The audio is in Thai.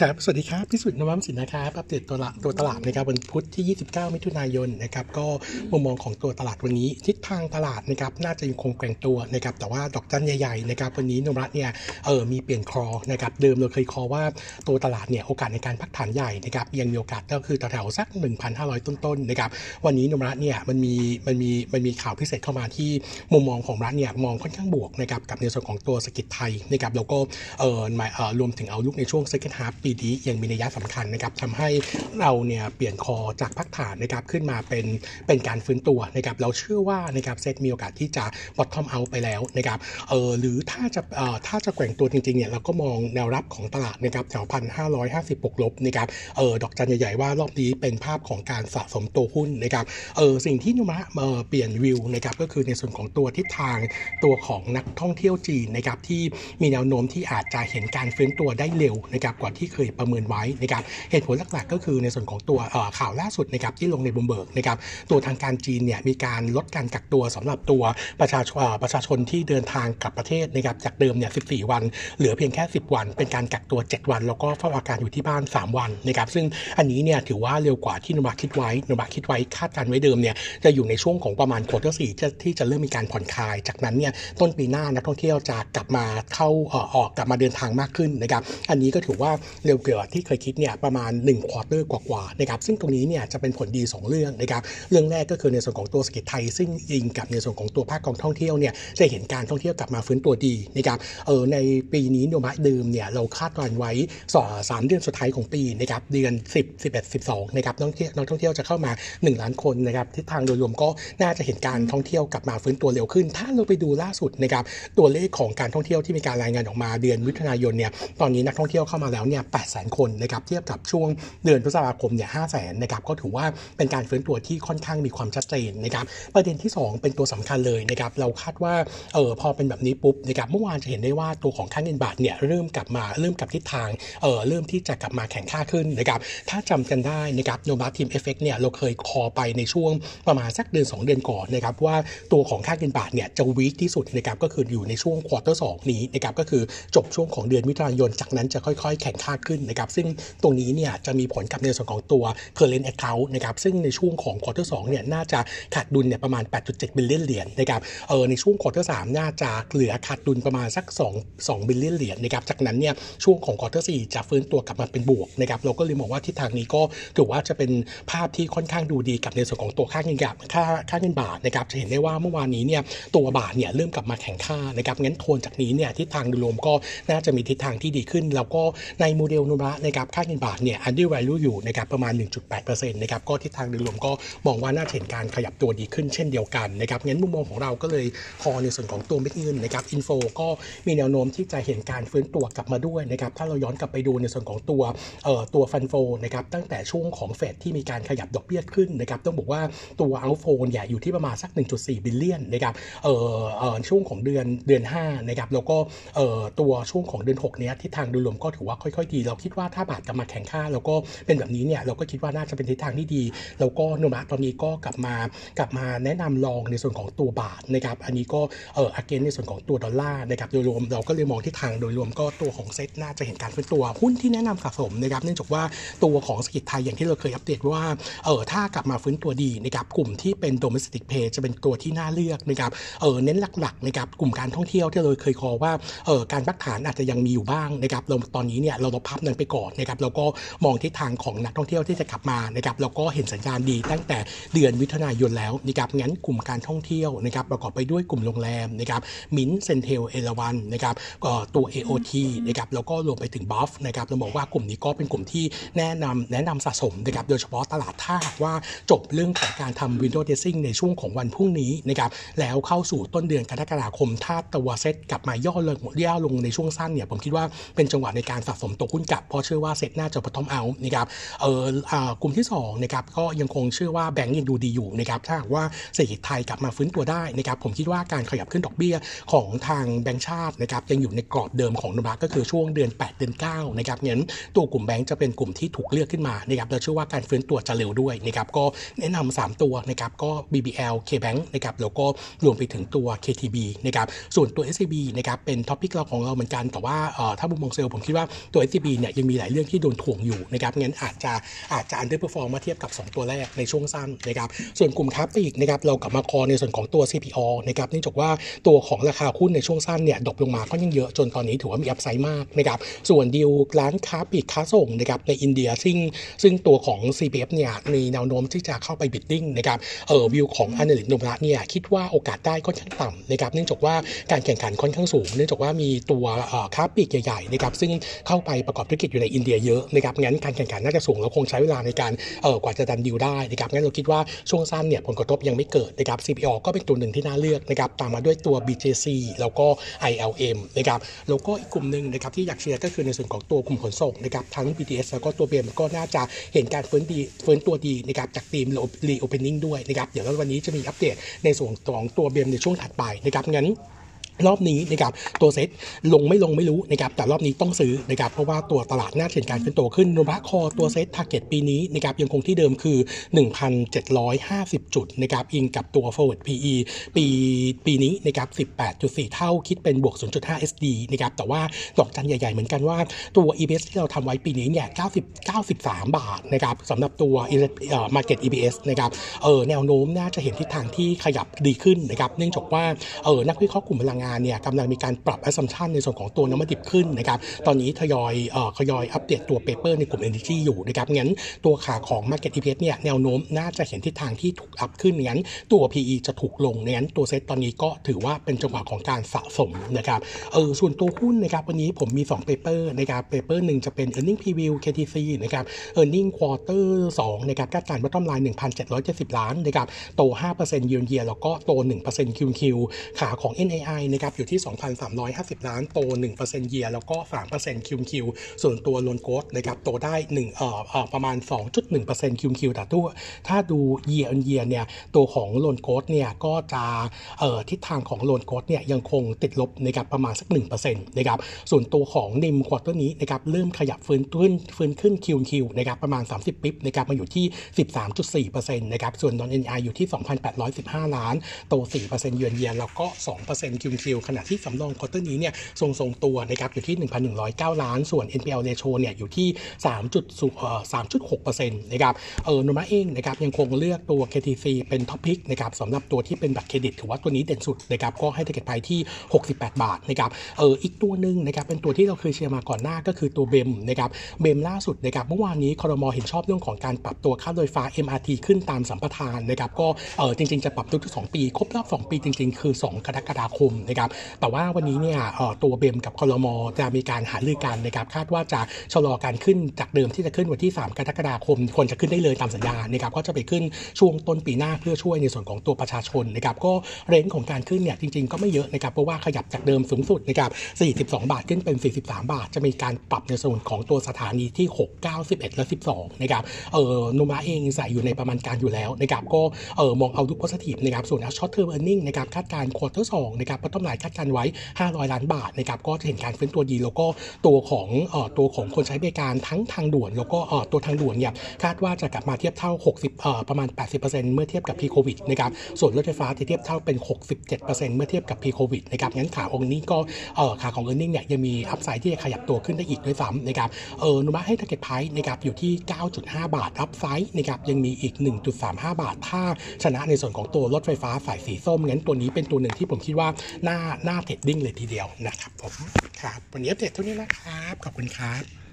ครับสวัสดีครับพิสุทธิ์นวัมสินนะครับอัปเดตตัวละตัวตลาดนะครับวันพุธที่ 29 มิถุนายนนะครับก็มุมมองของตัวตลาดวันนี้ ทิศทางตลาดนะครับน่าจะยังคงแกว่งตัวนะครับแต่ว่าดอกจันใหญ่ๆนะครับวันนี้นมรัตเนี่ยเออมีเปลี่ยนคอนะครับเดิมเราเคยคอว่าตัวตลาดเนี่ยโอกาสในการพักฐานใหญ่นะครับยังมีโอกาสก็คือแถวๆสัก 1,500 ต้นๆนะครับวันนี้นมรัตเนี่ยมันมีมันมีมันมีข่าวพิเศษเข้ามาที่มุมมองของรัฐเนี่ยมองค่อนข้างบวกนะครับกับในส่วนของตัวสกิจไทยนะครับแล้วก็เออหมายเออรวมถึงเอาลุกในช่วง second half ปีนี้ยังมีนัยยะสำคัญนะครับทำให้เราเนี่ยเปลี่ยนคอจากพักฐานนะครับขึ้นมาเป็นเป็นการฟื้นตัวนะครับเราเชื่อว่านะครับเซตมีโอกาสที่จะ bottom out ไปแล้วนะครับเออหรือถ้าจะเอ่อถ้าจะแกว่งตัวจริงๆเนี่ยเราก็มองแนวรับของตลาดนะครับแถวพันห้าร้อยห้าสิบบวกลบนะครับเออดอกจันใหญ่ๆว่ารอบนี้เป็นภาพของการสะสมตัวหุ้นนะครับเออสิ่งที่นุมะเออเปลี่ยนวิวนะครับก็คือในส่วนของตัวทิศทางตัวของนักท่องเที่ยวจีนนะครับที่มีแนวโน้มที่อาจจะเห็นการฟื้นตัวได้เร็วนะครับกว่าที่เคยประเมินไว้นะครับเหตุผลหลักๆก็คือในส่วนของตัวข่าวล่าสุดนะครับที่ลงในบุมเบิร์กนะครับตัวทางการจีนเนี่ยมีการลดการกักตัวสำหรับตัวประชาชนประชาชนที่เดินทางกลับประเทศนะครับจากเดิมเนี่ย 14 วัน เหลือเพียงแค่ 10 วัน เป็นการกักตัว 7 วัน แล้วก็เฝ้าอาการอยู่ที่บ้าน 3 วันนะครับซึ่งอันนี้เนี่ยถือว่าเร็วกว่าที่นบาคิดไว้นบาคิดไว้คาดการไว้เดิมเนี่ยจะอยู่ในช่วงของประมาณ quarter สี่ที่จะเริ่มมีการผ่อนคลาย จากนั้นเนี่ยต้นปีหน้านักท่องเที่ยวจะกลับมาเข้าออกกลับมาเดินทางมากขึ้นนะครับอันนี้ก็ถือว่าเร็วเกินที่เคยคิดเนี่ยประมาณ1 quarter กว่าๆนะครับซึ่งตรงนี้เนี่ยจะเป็นผลดี 2 เรื่องนะครับเรื่องแรกก็คือในส่วนของตัวเศรษฐกิจไทย ซึ่งยิงกับในส่วนของตัวภาคของท่องเที่ยวเนี่ยจะเห็นการท่องเที่ยวกลับมาฟื้นตัวดีนะครับเออในปีนี้โนมูระเดิมเนี่ยเราคาดการณ์ไว้สอสามเดือนสุดท้ายของปีนะครับเดือน 10 11 12นะครับนักท่องเที่ยวนักท่องเที่ยวจะเข้ามา 1 ล้านคนนะครับทิศทางโดยรวมก็น่าจะเห็นการท่องเที่ยวกลับมาฟื้นตัวเร็วขึ้น ถ้าเราไปดูล่าสุดนะครับตัวเลขของการท่องเที่ยวที่มีการรายงานออกมาเดือนมิถุนายนเนี่ยตอนนี้นักท่องเที่ยวเข้ามาแล้วเนี่ย8แสนคนนะครับเทียบกับช่วงเดือนพฤษภาคมเนี่ยห้าแสนนะครับก็ถือว่าเป็นการฟื้นตัวที่ค่อนข้างมีความชัดเจนนะครับประเด็นที่ 2 เป็นตัวสำคัญเลยนะครับเราคาดว่าเออพอเป็นแบบนี้ปุ๊บนะครับเมื่อวานจะเห็นได้ว่าตัวของค่าเงินบาทเนี่ยเริ่มกลับมาเริ่มกลับทิศทางเออเริ่มที่จะกลับมาแข็งค่าขึ้นนะครับถ้าจำกันได้นะครับโนบาทีมเอฟเฟกเนี่ยเราเคย call ไปในช่วงประมาณสักเดือน2 เดือนก่อนนะครับว่าตัวของค่าเงินบาทเนี่ยจะ weak ที่สุดนะครับก็คืออยู่ในช่วง quarter สองนี้นะครับก็คือจบช่วงของเดือนมิถุนายนจากนั้นจะค่อยๆ แข็งค่าขึ้นนะครับซึ่งตรงนี้เนี่ยจะมีผลกับในส่วนของตัว current account นะครับซึ่งในช่วงของ quarter สองเนี่ยน่าจะขาดดุลเนี่ยประมาณ 8.7 billion เหรียญนะครับเออในช่วง quarter สามน่าจะเหลือขาดดุลประมาณสัก 2 2 billion เหรียญนะครับจากนั้นเนี่ยช่วงของ quarter สี่จะฟื้นตัวกลับมาเป็นบวกนะครับเราก็เลยมองว่าทิศทางนี้ก็ถือว่าจะเป็นภาพที่ค่อนข้างดูดีกับในส่วนของตัวค่าเงินกับค่าค่าเงินบาทนะครับจะเห็นได้ว่าเมื่อวานนี้เนี่ยตัวบาทเนี่ยเริ่มกลับมาแข็งค่านะครับงั้นโทนจากนี้เนี่ยทิศทางโดยรวมก็น่าจะมีทิศทางที่ดีขึ้นแล้วก็ในโมเดลโนมูระนะครับค่าเงินบาทเนี่ย undervalue อยู่นะครับประมาณ 1.8%นะครับก็ทิศทางโดยรวมก็มองว่าน่าเห็นการขยับตัวดีขึ้นเช่นเดียวกันนะครับงั้นมุมมองของเราก็เลยพอในส่วนของตัวเม็ดเงินนะครับ inflow ก็มีแนวโน้มที่จะเห็นการฟื้นตัวกลับมาด้วยนะครับถ้าเราย้อนกลับไปดูในส่วนของตัวเอ่อตัว fund flow นะครับตั้งแต่ช่วงของเฟดที่มีการขยับดอกเบี้ยขึ้นนะครับต้องบอกว่าตัวเอาโฟนใหญ่อยู่ที่ประมาณสัก 1.4 billion นะครับเอ่อเอ่อช่วงของเดือนเดือน5นะครับแล้วก็เอ่อตัวช่วงของเดือน6เนี้ยทิศทางโดยรวมก็ถือว่าค่อยๆดี เราคิดว่าถ้าบาทกลับมาแข็งค่า แล้วก็เป็นแบบนี้เนี่ยเราก็คิดว่าน่าจะเป็นทิศทางที่ดี แล้วก็โนมะตอนนี้ก็กลับมากลับมาแนะนำลองในส่วนของตัวบาทนะครับอันนี้ก็เอออเกนในส่วนของตัวดอลลาร์นะครับโดยรวมเราก็เลยมองที่ทางโดยรวมก็ตัวของเซ็ตน่าจะเห็นการฟื้นตัวหุ้นที่แนะนำสะสมนะครับเนื่องจากว่าตัวของสกิจไทยอย่างที่เราเคยอัปเดตว่าเออถ้ากลับมาฟื้นตัวดีนะครับกลุ่มที่เป็น domestic pay จะเป็นตัวที่น่าเลือกนะครับเออเน้นหลักๆนะครับกลุ่มการท่องเที่ยวที่เราเคยคอว่าเออการพักฐานอาจจะยังมีอยู่บ้างนะครับเราตอนนี้เนี่ยเราลดภาพนั้นไปก่อนนะครับแล้วก็มองทิศทางของนักท่องเที่ยวที่จะกลับมานะครับแล้วก็เห็นสัญญาณดีตั้งแต่เดือนมิถุนายนแล้วนะครับงั้นกลุ่มการท่องเที่ยวนะครับประกอบไปด้วยกลุ่มโรงแรมนะครับมินเซนเทลเอราวันนะครับก็ตัว AOT นะครับแล้วก็รวมไปถึงบัฟนะครับเราบอกว่ากลุ่มนี้ก็เป็นกลุ่มที่แนะนำแนะนำสะสมนะครับโดยเฉพาะตลาดท่าว่าจบเรื่องของการทำ window dressing ในช่วงของวันพรุ่งนี้นะครับแล้วเข้าสู่ต้นเดือนกรกฎาคมถ้าตัวเซตกลับมาย่อลงย่อลงในช่วงสั้นเนี่ยผมคิดว่าเป็นจังหวะในการสะสมตัวหุ้นกลับ เพราะเชื่อว่าเซ็ตน่าจะพอทอมเอานะครับเออกลุ่มที่2นะครับก็ยังคงเชื่อว่าแบงก์ยังดูดีอยู่นะครับถ้าหากว่าเศรษฐกิจไทยกลับมาฟื้นตัวได้นะครับผมคิดว่าการขยับขึ้นดอกเบี้ยของทางแบงก์ชาตินะครับยังอยู่ในกรอบเดิมของนบาก็คือช่วงเดือน 8 เดือน9นะครับงั้นตัวกลุ่มแบงก์จะเป็นกลุ่มที่ถูกเลือกขึ้นมานะครับเราเชื่อว่าการฟื้นตัวจะเร็วด้วยนะครับก็แนะนำ3ตัวนะครับก็ BBL KBank นะครับแล้วก็รวมไปถึงตัว KTB นะครับส่วนตัว SCB นะครับเป็น top pick เราของเราเหมือนกันแต่ว่าถ้ามุมมองเซลล์ผมคิดว่าตัว SCB เนี่ยยังมีหลายเรื่องที่โดนถ่วงอยู่นะครับงั้นอาจจะอาจจะ underperform มมาเทียบกับ 2 ตัวแรกในช่วงสั้นนะครับส่วนกลุ่มค้าปลีกนะครับเรากลับมา call ในส่วนของตัว CPO นะครับเนื่องจากว่าตัวของราคาหุ้นในช่วงสั้นเนี่ย drop ลงมาก็ยังเยอะจนตอนนี้ถือว่ามี upside มากนะครับส่วนดีลร้านค้าปลีกค้าส่งนะครับในอินเดียซึ่งซึ่งตัวของ CPF เนี่ยมีแนวโน้มที่จะเข้าไป bidding นะครับเออวิวของ a n a l yst นมระเนี่ยคิดว่าโอกาสได้ค่อนข้างต่ำนะครับเนื่องจากว่าการแข่งขันค่อนข้างสูง เนื่องจากว่ามีตัวค้าปลีกใหญ่ๆนะครับซึ่งเข้าไปประกอบธุรกิจอยู่ในอินเดียเยอะนะครับงั้นการแข่งขันน่าจะสูงแล้วคงใช้เวลาในการเออกว่าจะดันดิวได้นะครับงั้นเราคิดว่าช่วงสั้นเนี่ยผลกระทบยังไม่เกิดนะครับ CPO ก็เป็นตัวหนึ่งที่น่าเลือกนะครับตามมาด้วยตัว BJC แล้วก็ ILM นะครับแล้วก็อีกกลุ่มหนึ่งนะครับที่อยากเชียร์ก็คือในส่วนของตัวกลุ่มขนส่งนะครับทั้ง BTS แล้วก็ตัว BM ก็น่าจะเห็นการฟื้นดีฟื้นตัวดีนะครับจากทีม reopening ด้วยนะครับเดี๋ยววันนี้จะมีอัปเดตในส่วนของตัว BM ในช่วงถัดไปนะครับงั้น รอบนี้นะครับตัวเซ็ตลงไม่ลงไม่รู้นะครับแต่รอบนี้ต้องซื้อนะครับเพราะว่าตัวตลาดน่าเห็นการขึ้นตัวขึ้นนะครับตัว SET target ปีนี้นะครับยังคงที่เดิมคือ 1,750 จุดนะครับอิงกับตัว forward PE ปีปีนี้นะครับ18.4 เท่าคิดเป็นบวก 0.5 SD นะครับแต่ว่าดอกจันใหญ่ ๆ เหมือนกันว่าตัว EPS ที่เราทำไว้ปีนี้เนี่ย90 93 บาทนะครับสำหรับตัว market EPS นะครับเออแนวโน้มน่าจะเห็นทิศทางที่ขยับดีขึ้นนะครับเนื่องจากว่าเออนักวิเคราะห์กลุ่มพลังงานเนี่ยกำลังมีการปรับ assumption ในส่วนของตัวน้ำมันดิบขึ้นนะครับตอนนี้ทยอยเอ่อทยอยอัปเดตตัว paper ในกลุ่ม energy อยู่นะครับงั้นตัวขาของ market EPS เนี่ยแนวโน้มน่าจะเห็นทิศทางที่ถูกอัพขึ้นงั้นตัว PE จะถูกลงงั้นตัวเซ็ตตอนนี้ก็ถือว่าเป็นจังหวะของการสะสมนะครับเออส่วนตัวหุ้นนะครับวันนี้ผมมี2 paper นะครับ paper หนึ่งจะเป็น earning preview KTC นะครับ earning quarter 2นะครับคาดการณ์ bottom line 1,770 ล้านนะครับโต 5% year on year แล้วก็โต 1% QQ ขาของ NAI นะครับอยู่ที่ 2,350 ล้านโต1% year แล้วก็3% QQ ส่วนตัวโลนโกดนะครับโตได้1เอ่อเอ่อประมาณ 2.1% QQ แต่ตัวถ้าดู year on year เนี่ยตัวของ loan growth เนี่ยก็จะเอ่อทิศทางของ loan growth เนี่ยยังคงติดลบนะครับประมาณสัก1%นะครับส่วนตัวของ NIM quarter นี้นะครับเริ่มขยับฟื้นขึ้นฟื้นขึ้น QoQ นะครับประมาณ 30 bps นะครับมาอยู่ที่ 13.4%นะครับส่วนนอน NI อยู่ที่ 2,815 ล้านโต4%เยือนเยียนแล้วก็2% QoQ ขณะที่สำรอง quarter นี้เนี่ยทรงทรงตัวนะครับอยู่ที่ 1,109 ล้าน ส่วน NPL ratio เนี่ยอยู่ที่ 3.6%นะครับเออโนมูระเองนะครับยังคงเลือกตัว KTC เป็น top pick นะครับสำหรับตัวที่เป็นบัตรเครดิตถือว่าตัวนี้เด่นสุดนะครับก็ให้ target price ที่ 68 บาทนะครับเอออีกตัวหนึ่งนะครับเป็นตัวที่เราเคยเชียร์มาก่อนหน้าก็คือตัว BEM นะครับ BEM ล่าสุดนะครับเมื่อวานนี้คอรมอเห็นชอบเรื่องของการปรับตัวค่ารถไฟฟ้า MRT ขึ้นตามสัมปทานนะครับก็เออจริง ๆ จะปรับทุกๆ2ปี ครบรอบ 2 ปีจริง ๆ คือ 2 กรกฎาคมนะครับแต่ว่าวันนี้เนี่ยตัว BEM กับครมจะมีการหารือกันนะครับคาดว่าจะชะลอการขึ้นจากเดิมที่จะขึ้นวันที่ 3 กรกฎาคมควรจะขึ้นได้เลยตามสัญญานะครับก็จะไปขึ้นช่วงต้นปีหน้าเพื่อช่วยในส่วนของตัวประชาชนนะครับก็ range ของการขึ้นเนี่ยจริงๆ ก็ไม่เยอะนะครับเพราะว่าขยับจากเดิมสูงสุดนะครับ42 บาทขึ้นเป็น 43 บาท จะมีการปรับในส่วนของตัวสถานีที่ 6 9 11 และ 12นะครับเออโนมูระเองใส่อยู่ในประมาณการอยู่แล้วนะครับก็เออมอง outlook positive นะครับส่วน short term earning นะครับคาดการณ์ quarter สองนะครับพัฒนาคาดการณ์ไว้ 500 ล้านบาทนะครับก็จะเห็นการฟื้นตัวดี แล้วก็ตัวของอตัวของคนใช้บริการทั้งทางด่วน แล้วก็ตัวทางด่วนเนี่ยคาดว่าจะกลับมาเทียบเท่า 60ประมาณ 80%เมื่อเทียบกับ pre โควิดนะครับส่วนรถไฟฟ้าจะเทียบเท่าเป็น 67%เมื่อเทียบกับ pre โควิดนะครับงั้นขาองค์นี้ก็ขาของ earning เนี่ยยังมี upside ที่จะขยับตัวขึ้นได้อีกด้วยซ้ำนะครับเออโนมูระให้ target price นะครับอยู่ที่ 9.5 บาท upside นะครับยังมีอีก 1.35 บาท ถ้าชนะในส่วนของตัวรถไฟฟ้าสายสีส้มงั้นตัวนี้เป็นตัวหนึ่งที่ผมคิดว่าน่าน้าเทรดดิ้งเลยทีเดียวนะครับผมครับวันนี้เทรดเท่านี้นะครับ ขอบคุณครับ